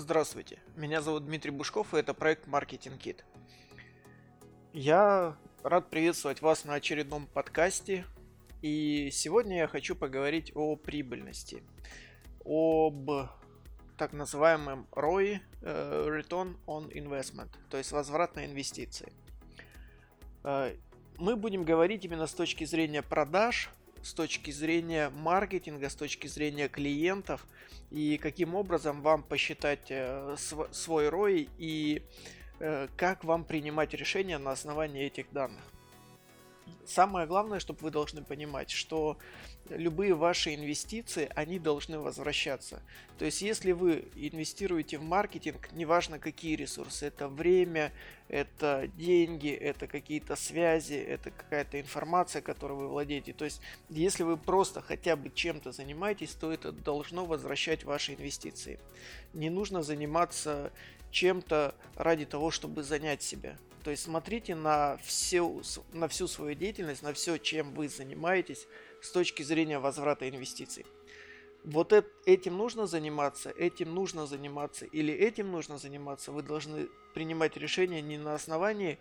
Здравствуйте, меня зовут Дмитрий Бушков, и это проект Marketing Kit. Я рад приветствовать вас на очередном подкасте, и сегодня я хочу поговорить о прибыльности, об так называемом ROI, э, Return on Investment, то есть возврат на инвестиции. Э, мы будем говорить именно с точки зрения продаж, с точки зрения маркетинга, с точки зрения клиентов и каким образом вам посчитать э, свой ROI и э, как вам принимать решения на основании этих данных. Самое главное, чтобы вы должны понимать, что любые ваши инвестиции, они должны возвращаться. То есть, если вы инвестируете в маркетинг, неважно какие ресурсы, это время, это деньги, это какие-то связи, это какая-то информация, которой вы владеете. То есть, если вы просто хотя бы чем-то занимаетесь, то это должно возвращать ваши инвестиции. Не нужно заниматься чем-то ради того, чтобы занять себя. То есть смотрите на, все, на всю свою деятельность, на все, чем вы занимаетесь с точки зрения возврата инвестиций. Вот этим нужно заниматься, этим нужно заниматься или этим нужно заниматься. Вы должны принимать решения не на основании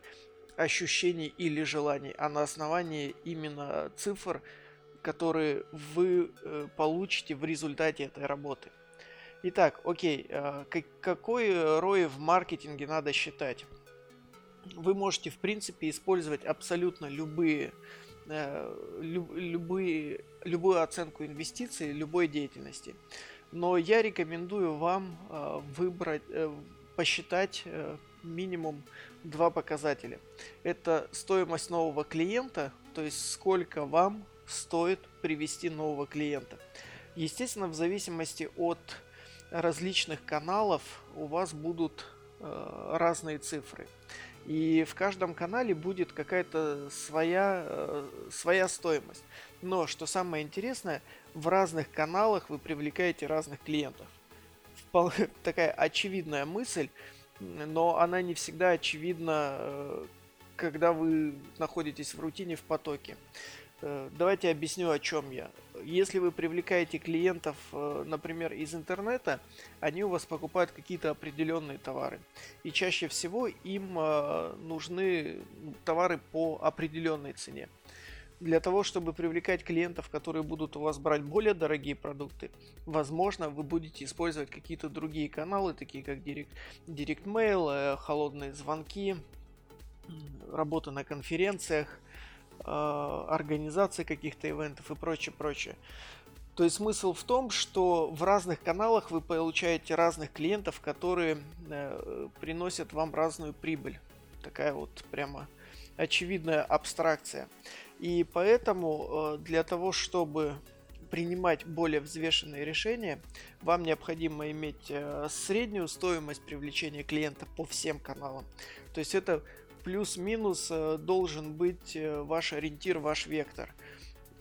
ощущений или желаний, а на основании именно цифр, которые вы э, получите в результате этой работы. Итак, окей, э, какой ROI в маркетинге надо считать? Вы можете, в принципе, использовать абсолютно любые, э, любые, любую оценку инвестиций, любой деятельности. Но я рекомендую вам э, выбрать, посчитать минимум два показателя. Это стоимость нового клиента, то есть сколько вам стоит привести нового клиента. Естественно, в зависимости от различных каналов у вас будут э, разные цифры. И в каждом канале будет какая-то своя, э, своя стоимость. Но, что самое интересное, в разных каналах вы привлекаете разных клиентов. Такая очевидная мысль, но она не всегда очевидна, э, когда вы находитесь в рутине, в потоке. Э, давайте объясню, о чем я. Если вы привлекаете клиентов, э, например, из интернета, они у вас покупают какие-то определенные товары. И чаще всего им э, нужны товары по определенной цене. Для того, чтобы привлекать клиентов, которые будут у вас брать более дорогие продукты, возможно, вы будете использовать какие-то другие каналы, такие как Direct, Direct Mail, холодные звонки, работа на конференциях, организации каких-то ивентов и прочее, прочее. То есть смысл в том, что в разных каналах вы получаете разных клиентов, которые э, приносят вам разную прибыль. Такая вот прямо очевидная абстракция. И поэтому э, для того, чтобы принимать более взвешенные решения, вам необходимо иметь э, среднюю стоимость привлечения клиента по всем каналам. То есть это плюс-минус э, должен быть э, ваш ориентир, ваш вектор.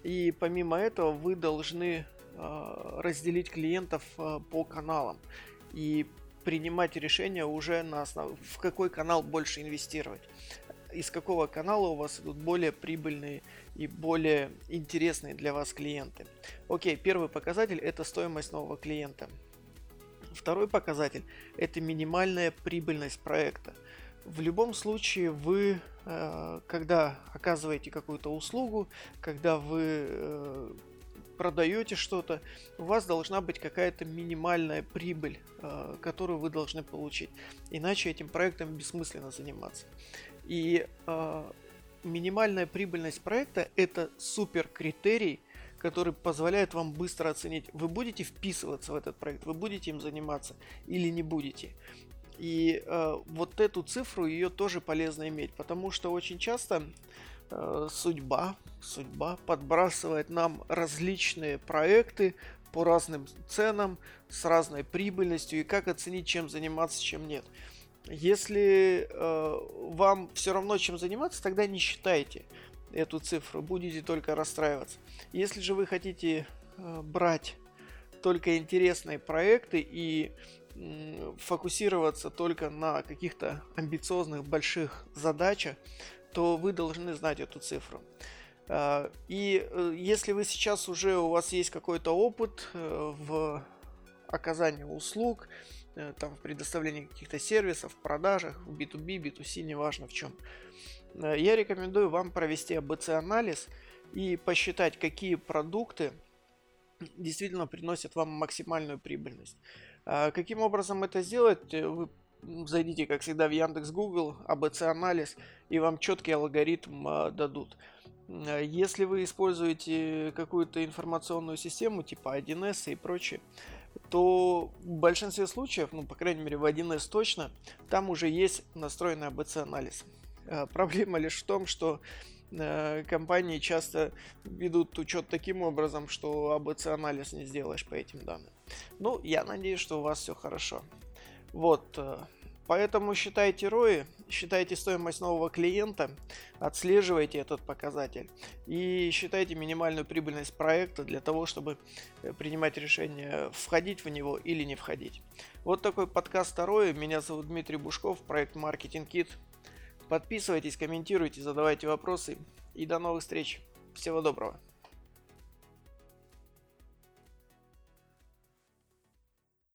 И помимо этого вы должны э, разделить клиентов по каналам и принимать решение уже на основе, в какой канал больше инвестировать. Из какого канала у вас идут более прибыльные и более интересные для вас клиенты. Окей, первый показатель это стоимость нового клиента. Второй показатель это минимальная прибыльность проекта. В любом случае вы, э, когда оказываете какую-то услугу, когда вы э, продаете что-то, у вас должна быть какая-то минимальная прибыль, э, которую вы должны получить. Иначе этим проектом бессмысленно заниматься. И минимальная прибыльность проекта это супер критерий, который позволяет вам быстро оценить, вы будете вписываться в этот проект, вы будете им заниматься или не будете. И э, вот эту цифру ее тоже полезно иметь, потому что очень часто э, судьба, судьба подбрасывает нам различные проекты по разным ценам, с разной прибыльностью и как оценить, чем заниматься, чем нет. Если э, вам все равно, чем заниматься, тогда не считайте эту цифру, будете только расстраиваться. Если же вы хотите э, брать только интересные проекты и фокусироваться только на каких-то амбициозных больших задачах, то вы должны знать эту цифру. А, и э, если вы сейчас уже у вас есть какой-то опыт э, в оказании услуг, э, там в предоставлении каких-то сервисов, в продажах, в B2B, B2C, неважно в чем. Я рекомендую вам провести ABC-анализ и посчитать, какие продукты действительно приносят вам максимальную прибыльность. А каким образом это сделать? Вы зайдите, как всегда, в Яндекс, Google, ABC-анализ, и вам четкий алгоритм дадут. Если вы используете какую-то информационную систему типа 1С и прочее, то в большинстве случаев, ну, по крайней мере, в 1С точно, там уже есть настроенный ABC-анализ. А, проблема лишь в том, что э, компании часто ведут учет таким образом, что ABC-анализ не сделаешь по этим данным. Ну, я надеюсь, что у вас все хорошо. Вот, э, Поэтому считайте ROI, считайте стоимость нового клиента, отслеживайте этот показатель и считайте минимальную прибыльность проекта для того, чтобы э, принимать решение, входить в него или не входить. Вот такой подкаст ROI. Меня зовут Дмитрий Бушков, проект Marketing Kit. Подписывайтесь, комментируйте, задавайте вопросы и до новых встреч. Всего доброго.